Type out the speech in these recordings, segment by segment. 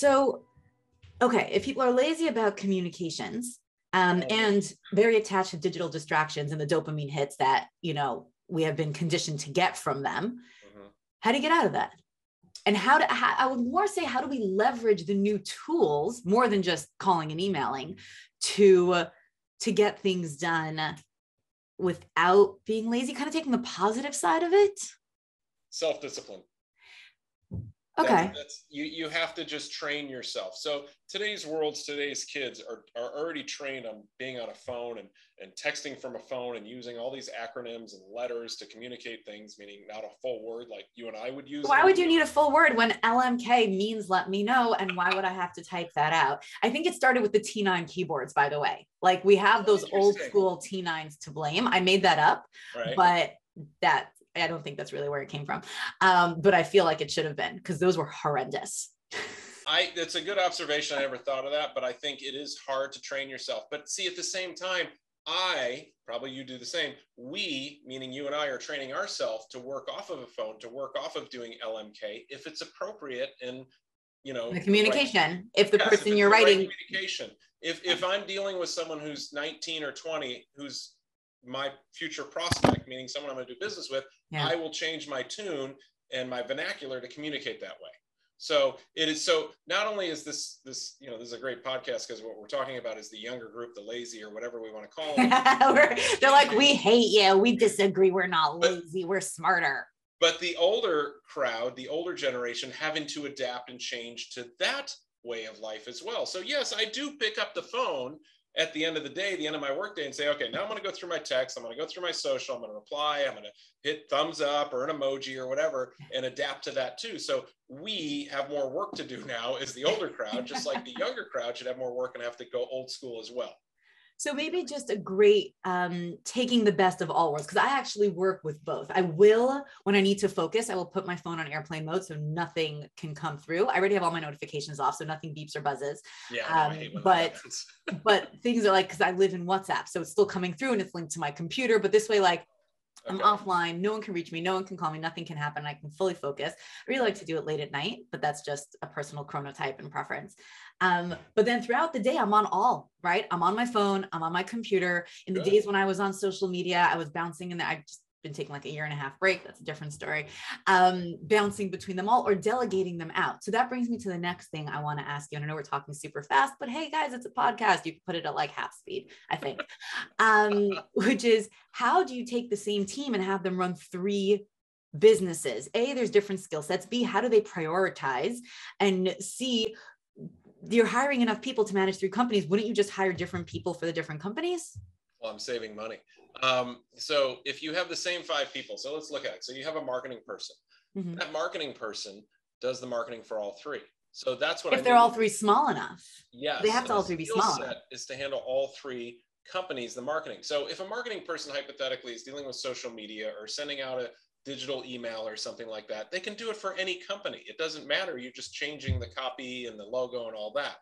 So, okay, if people are lazy about communications um, and very attached to digital distractions and the dopamine hits that, you know, we have been conditioned to get from them, mm-hmm. how do you get out of that? And how do how, I would more say, how do we leverage the new tools more than just calling and emailing to, to get things done without being lazy, kind of taking the positive side of it? Self discipline. Okay. That's, that's, you you have to just train yourself. So today's worlds, today's kids are, are already trained on being on a phone and, and texting from a phone and using all these acronyms and letters to communicate things, meaning not a full word like you and I would use. Why would you need a full word when LMK means let me know? And why would I have to type that out? I think it started with the T9 keyboards, by the way. Like we have oh, those old school T9s to blame. I made that up, right. but that I don't think that's really where it came from. Um, but I feel like it should have been because those were horrendous. I it's a good observation. I never thought of that, but I think it is hard to train yourself. But see, at the same time, I probably you do the same. We, meaning you and I, are training ourselves to work off of a phone, to work off of doing LMK if it's appropriate and you know the communication. Right, if the yes, person if you're writing right communication. If if I'm dealing with someone who's 19 or 20 who's my future prospect, meaning someone I'm going to do business with, yeah. I will change my tune and my vernacular to communicate that way. So it is so not only is this this you know this is a great podcast because what we're talking about is the younger group, the lazy or whatever we want to call them. they're like we hate you, we disagree, we're not lazy, but, we're smarter. But the older crowd, the older generation, having to adapt and change to that way of life as well. So yes, I do pick up the phone at the end of the day, the end of my workday, and say, okay, now I'm going to go through my text, I'm going to go through my social, I'm going to reply, I'm going to hit thumbs up or an emoji or whatever, and adapt to that too. So we have more work to do now as the older crowd, just like the younger crowd should have more work and have to go old school as well. So maybe just a great um, taking the best of all worlds because I actually work with both. I will when I need to focus, I will put my phone on airplane mode so nothing can come through. I already have all my notifications off, so nothing beeps or buzzes. Yeah, um, but but things are like because I live in WhatsApp, so it's still coming through and it's linked to my computer. But this way, like I'm okay. offline. No one can reach me. No one can call me. Nothing can happen. I can fully focus. I really like to do it late at night, but that's just a personal chronotype and preference. Um, but then throughout the day, I'm on all, right? I'm on my phone. I'm on my computer. In the Good. days when I was on social media, I was bouncing and I just been taking like a year and a half break. That's a different story. Um, bouncing between them all or delegating them out. So that brings me to the next thing I want to ask you. And I know we're talking super fast, but hey guys, it's a podcast. You can put it at like half speed, I think. Um, which is how do you take the same team and have them run three businesses? A, there's different skill sets. B, how do they prioritize? And C, you're hiring enough people to manage three companies. Wouldn't you just hire different people for the different companies? Well, I'm saving money. Um, so if you have the same five people, so let's look at it. So you have a marketing person. Mm-hmm. That marketing person does the marketing for all three. So that's what if I they're mean. all three small enough. Yes, they have to all three be small. Set is to handle all three companies, the marketing. So if a marketing person hypothetically is dealing with social media or sending out a digital email or something like that, they can do it for any company. It doesn't matter. You're just changing the copy and the logo and all that.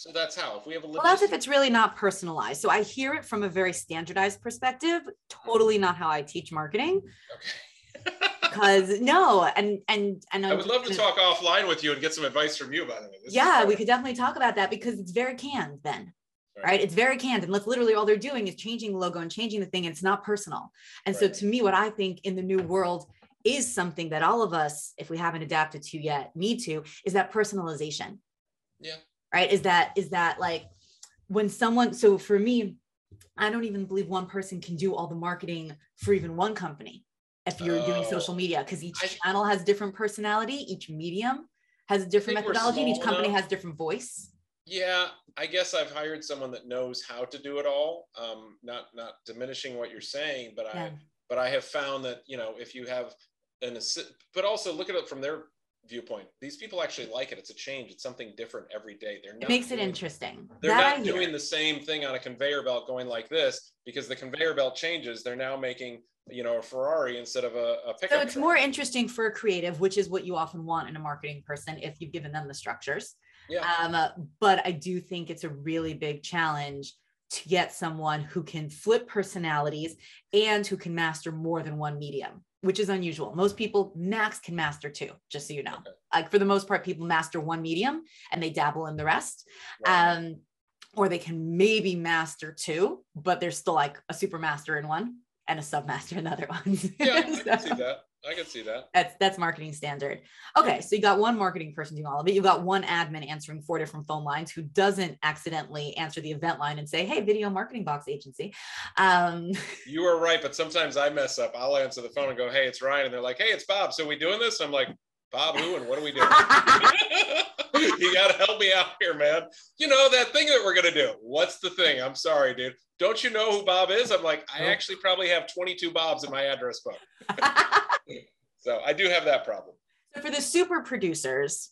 So that's how. If we have a well, that's if it's really not personalized. So I hear it from a very standardized perspective. Totally mm-hmm. not how I teach marketing. Okay. because no, and and and I would love to talk offline with you and get some advice from you. By the way, this yeah, we could definitely talk about that because it's very canned then. Right. right. It's very canned. And that's literally all they're doing is changing the logo and changing the thing. And it's not personal. And right. so to me, what I think in the new world is something that all of us, if we haven't adapted to yet, need to, is that personalization. Yeah right is that is that like when someone so for me i don't even believe one person can do all the marketing for even one company if you're doing oh. social media because each I, channel has different personality each medium has a different methodology and each company enough. has different voice yeah i guess i've hired someone that knows how to do it all um, not not diminishing what you're saying but yeah. i but i have found that you know if you have an assist but also look at it from their viewpoint. These people actually like it. It's a change. It's something different every day. They're it makes doing, it interesting. They're that not doing the same thing on a conveyor belt going like this because the conveyor belt changes. They're now making you know a Ferrari instead of a, a pickup. So it's truck. more interesting for a creative, which is what you often want in a marketing person if you've given them the structures. Yeah. Um, uh, but I do think it's a really big challenge to get someone who can flip personalities and who can master more than one medium which is unusual. Most people max can master two, just so you know. Okay. Like for the most part, people master one medium and they dabble in the rest. Right. Um, or they can maybe master two, but they're still like a super master in one and a sub master in the other ones. Yeah, I can see that. I can see that. That's that's marketing standard. Okay, so you got one marketing person doing all of it. You got one admin answering four different phone lines who doesn't accidentally answer the event line and say, "Hey, video marketing box agency." Um, you are right, but sometimes I mess up. I'll answer the phone and go, "Hey, it's Ryan," and they're like, "Hey, it's Bob." So we doing this? I'm like, "Bob, who and what are we doing?" you got to help me out here, man. You know that thing that we're gonna do. What's the thing? I'm sorry, dude. Don't you know who Bob is? I'm like, I actually probably have 22 Bobs in my address book. so I do have that problem. So for the super producers,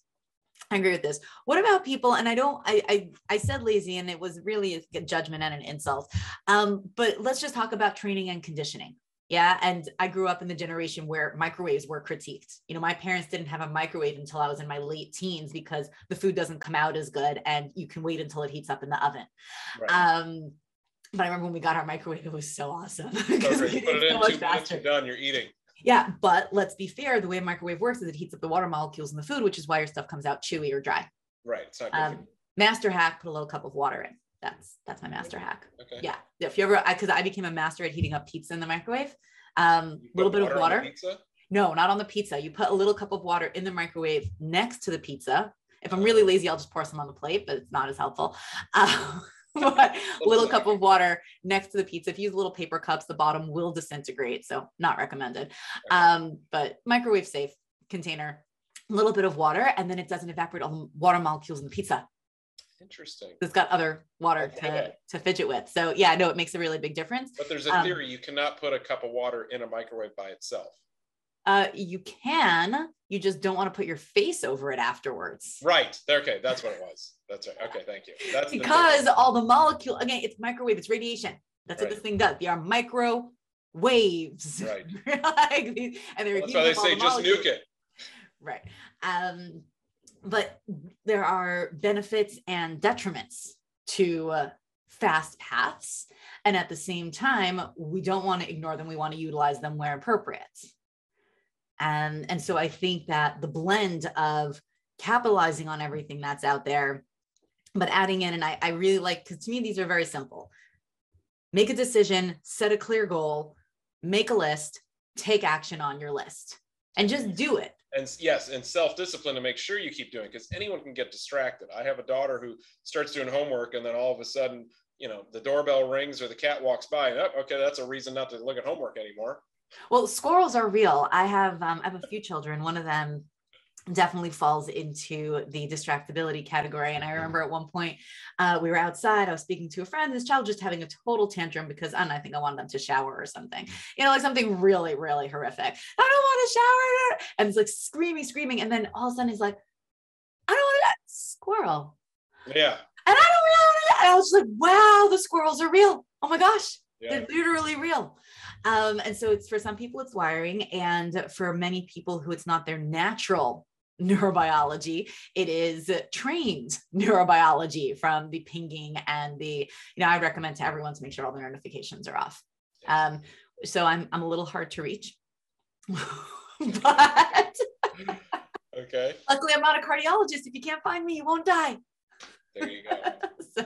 I agree with this. What about people? And I don't, I, I, I said lazy and it was really a judgment and an insult. Um, but let's just talk about training and conditioning. Yeah. And I grew up in the generation where microwaves were critiqued. You know, my parents didn't have a microwave until I was in my late teens because the food doesn't come out as good and you can wait until it heats up in the oven. Right. Um, but I remember when we got our microwave, it was so awesome. So put it in so two minutes, you're done, you're eating. Yeah, but let's be fair. The way a microwave works is it heats up the water molecules in the food, which is why your stuff comes out chewy or dry. Right. Um, master hack: put a little cup of water in. That's that's my master hack. Okay. Yeah. If you ever, because I, I, became a master at heating up pizza in the microwave. Um, a little bit of water. No, not on the pizza. You put a little cup of water in the microwave next to the pizza. If I'm really lazy, I'll just pour some on the plate, but it's not as helpful. Um, little cup of water next to the pizza. If you use little paper cups, the bottom will disintegrate. So not recommended. Um, but microwave safe container, a little bit of water, and then it doesn't evaporate all the water molecules in the pizza. Interesting. It's got other water to, to fidget with. So yeah, no, it makes a really big difference. But there's a um, theory you cannot put a cup of water in a microwave by itself. Uh, you can, you just don't want to put your face over it afterwards. Right. Okay. That's what it was. That's right. Okay. Thank you. That's because the all the molecule, again, it's microwave, it's radiation. That's right. what this thing does. They are micro waves. Right. like these, and they're that's why they say the just nuke it. Right. Um, but there are benefits and detriments to uh, fast paths. And at the same time, we don't want to ignore them. We want to utilize them where appropriate. And, and so I think that the blend of capitalizing on everything that's out there, but adding in, and I, I really like, because to me, these are very simple. Make a decision, set a clear goal, make a list, take action on your list, and just do it. And yes, and self discipline to make sure you keep doing because anyone can get distracted. I have a daughter who starts doing homework and then all of a sudden, you know, the doorbell rings or the cat walks by and oh, okay, that's a reason not to look at homework anymore. Well, squirrels are real. I have um, I have a few children. One of them definitely falls into the distractibility category. And I remember at one point uh, we were outside, I was speaking to a friend, this child just having a total tantrum because I, know, I think I wanted them to shower or something, you know, like something really, really horrific. I don't want to shower. And it's like screaming, screaming. And then all of a sudden he's like, I don't want to, squirrel. Yeah. And I don't know. And I was like, wow, the squirrels are real. Oh my gosh. Yeah. They're literally real. Um, and so it's for some people it's wiring, and for many people who it's not their natural neurobiology. It is trained neurobiology from the pinging and the you know i recommend to everyone to make sure all the notifications are off. Um, so i'm i'm a little hard to reach. But okay. luckily i'm not a cardiologist. If you can't find me you won't die. There you go. So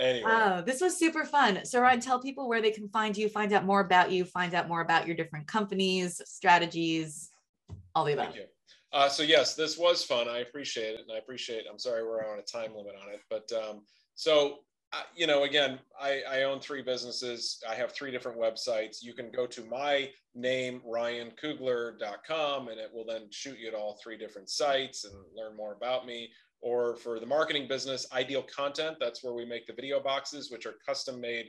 Anyway. Oh, this was super fun. So, Ryan, tell people where they can find you, find out more about you, find out more about your different companies, strategies, all the above. Uh, so yes, this was fun. I appreciate it, and I appreciate. I'm sorry we're on a time limit on it, but um, so uh, you know, again, I, I own three businesses. I have three different websites. You can go to my name ryankugler.com, and it will then shoot you to all three different sites and learn more about me or for the marketing business, ideal content. That's where we make the video boxes, which are custom made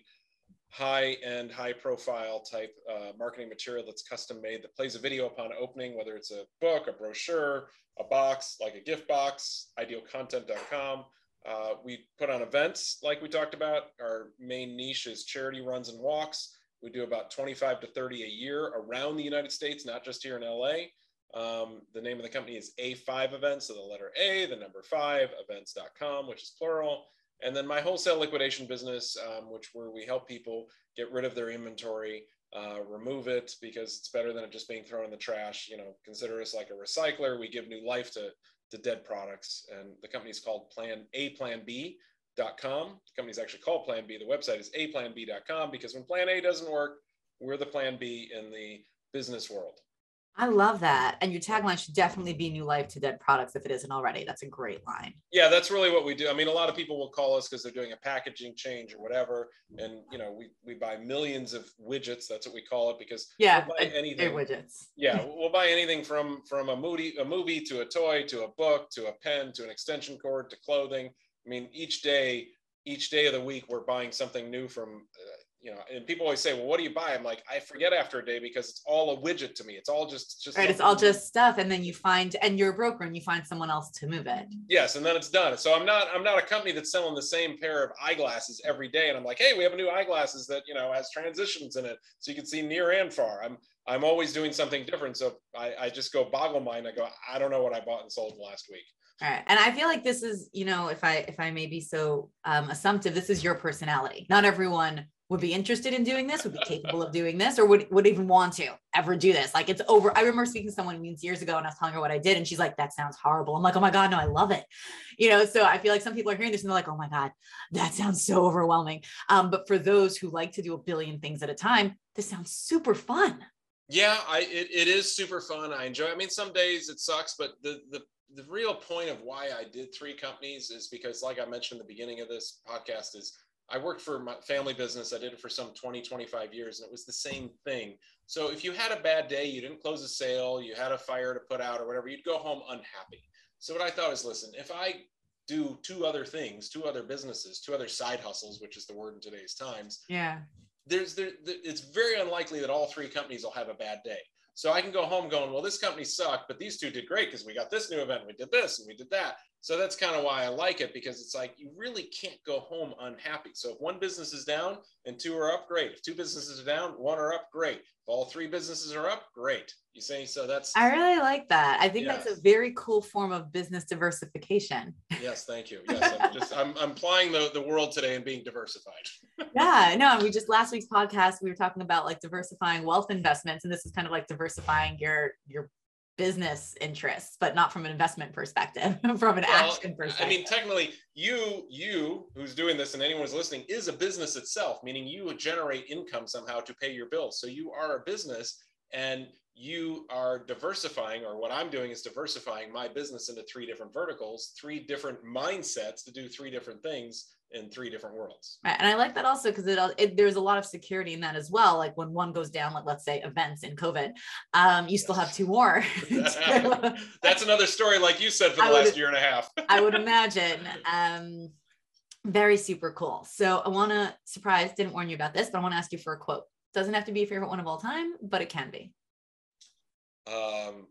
high end, high profile type uh, marketing material that's custom made that plays a video upon opening, whether it's a book, a brochure, a box, like a gift box, idealcontent.com. Uh, we put on events like we talked about. Our main niche is charity runs and walks. We do about 25 to 30 a year around the United States, not just here in LA. Um, the name of the company is A5 Events, so the letter A, the number five, events.com, which is plural. And then my wholesale liquidation business, um, which where we help people get rid of their inventory, uh, remove it because it's better than it just being thrown in the trash. You know, consider us like a recycler. We give new life to to dead products, and the company is called Plan A Plan B. Dot com. The company's actually called Plan B. The website is aplanb.com because when Plan A doesn't work, we're the Plan B in the business world. I love that. And your tagline should definitely be new life to dead products if it isn't already. That's a great line. Yeah, that's really what we do. I mean, a lot of people will call us because they're doing a packaging change or whatever. And you know, we we buy millions of widgets. That's what we call it because yeah, we'll anything widgets. yeah, we'll buy anything from from a movie, a movie to a toy to a book to a pen to an extension cord to clothing. I mean, each day, each day of the week, we're buying something new from you know, and people always say, well, what do you buy? I'm like, I forget after a day because it's all a widget to me. It's all just, just right. It's all just stuff. And then you find, and you're a broker and you find someone else to move it. Yes. And then it's done. So I'm not, I'm not a company that's selling the same pair of eyeglasses every day. And I'm like, Hey, we have a new eyeglasses that, you know, has transitions in it. So you can see near and far. I'm, I'm always doing something different. So I, I just go boggle mind. I go, I don't know what I bought and sold last week. All right. And I feel like this is, you know, if I if I may be so um, assumptive, this is your personality. Not everyone would be interested in doing this, would be capable of doing this, or would, would even want to ever do this. Like it's over. I remember speaking to someone years ago and I was telling her what I did, and she's like, that sounds horrible. I'm like, oh my God, no, I love it. You know, so I feel like some people are hearing this and they're like, oh my God, that sounds so overwhelming. Um, but for those who like to do a billion things at a time, this sounds super fun. Yeah, I it, it is super fun. I enjoy. I mean, some days it sucks, but the the the real point of why I did three companies is because, like I mentioned in the beginning of this podcast, is I worked for my family business. I did it for some 20, 25 years, and it was the same thing. So if you had a bad day, you didn't close a sale, you had a fire to put out or whatever, you'd go home unhappy. So what I thought is, listen, if I do two other things, two other businesses, two other side hustles, which is the word in today's times. Yeah. There's there, it's very unlikely that all three companies will have a bad day. So I can go home going, well, this company sucked, but these two did great because we got this new event, we did this, and we did that. So that's kind of why I like it because it's like you really can't go home unhappy. So if one business is down and two are up, great. If two businesses are down, one are up, great. If all three businesses are up, great. You say so that's I really like that. I think that's a very cool form of business diversification. Yes, thank you. Yes, I'm just I'm, I'm applying the, the world today and being diversified. yeah, no, we just last week's podcast we were talking about like diversifying wealth investments, and this is kind of like diversifying your your business interests, but not from an investment perspective, from an well, action perspective. I mean, technically, you, you who's doing this, and anyone who's listening, is a business itself, meaning you generate income somehow to pay your bills. So you are a business, and you are diversifying, or what I'm doing is diversifying my business into three different verticals, three different mindsets to do three different things in three different worlds. Right. And I like that also because it, it, there's a lot of security in that as well. Like when one goes down, like let's say events in COVID, um, you yes. still have two more. That's another story, like you said, for the I last would, year and a half. I would imagine. Um, very super cool. So I want to surprise, didn't warn you about this, but I want to ask you for a quote. Doesn't have to be a favorite one of all time, but it can be. Um,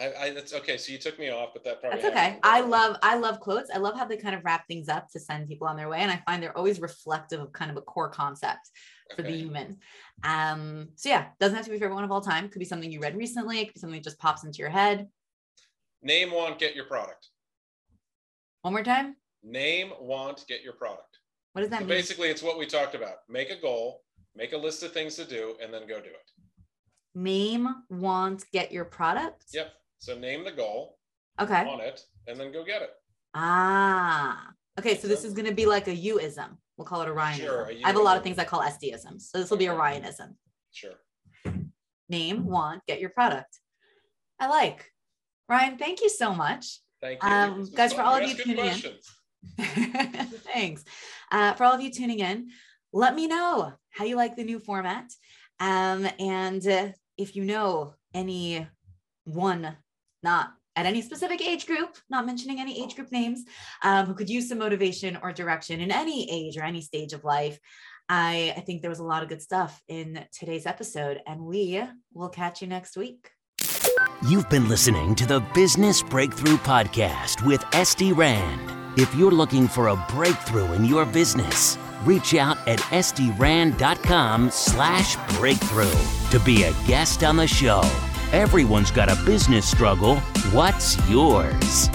I, I that's okay. So you took me off, but that probably that's okay. I love I love quotes. I love how they kind of wrap things up to send people on their way, and I find they're always reflective of kind of a core concept for okay. the human. Um, so yeah, doesn't have to be favorite one of all time. Could be something you read recently. It could be something that just pops into your head. Name, want, get your product. One more time. Name, want, get your product. What does that so mean? Basically, it's what we talked about. Make a goal, make a list of things to do, and then go do it. Name, want, get your product. Yep. So name the goal. Okay. On it, and then go get it. Ah. Okay. So this is going to be like a U-ism. We'll call it a Ryanism. Sure, I have a lot of things I call Estie-isms. So this will be a Ryanism. Sure. Name, want, get your product. I like. Ryan, thank you so much. Thank you. Um, guys, for all of you tuning in. Thanks. Uh, for all of you tuning in, let me know how you like the new format. Um, and uh, if you know any one not at any specific age group, not mentioning any age group names, um, who could use some motivation or direction in any age or any stage of life, I, I think there was a lot of good stuff in today's episode, and we will catch you next week. You've been listening to the Business Breakthrough Podcast with Estie Rand. If you're looking for a breakthrough in your business, reach out at estierand.com slash breakthrough to be a guest on the show. Everyone's got a business struggle. What's yours?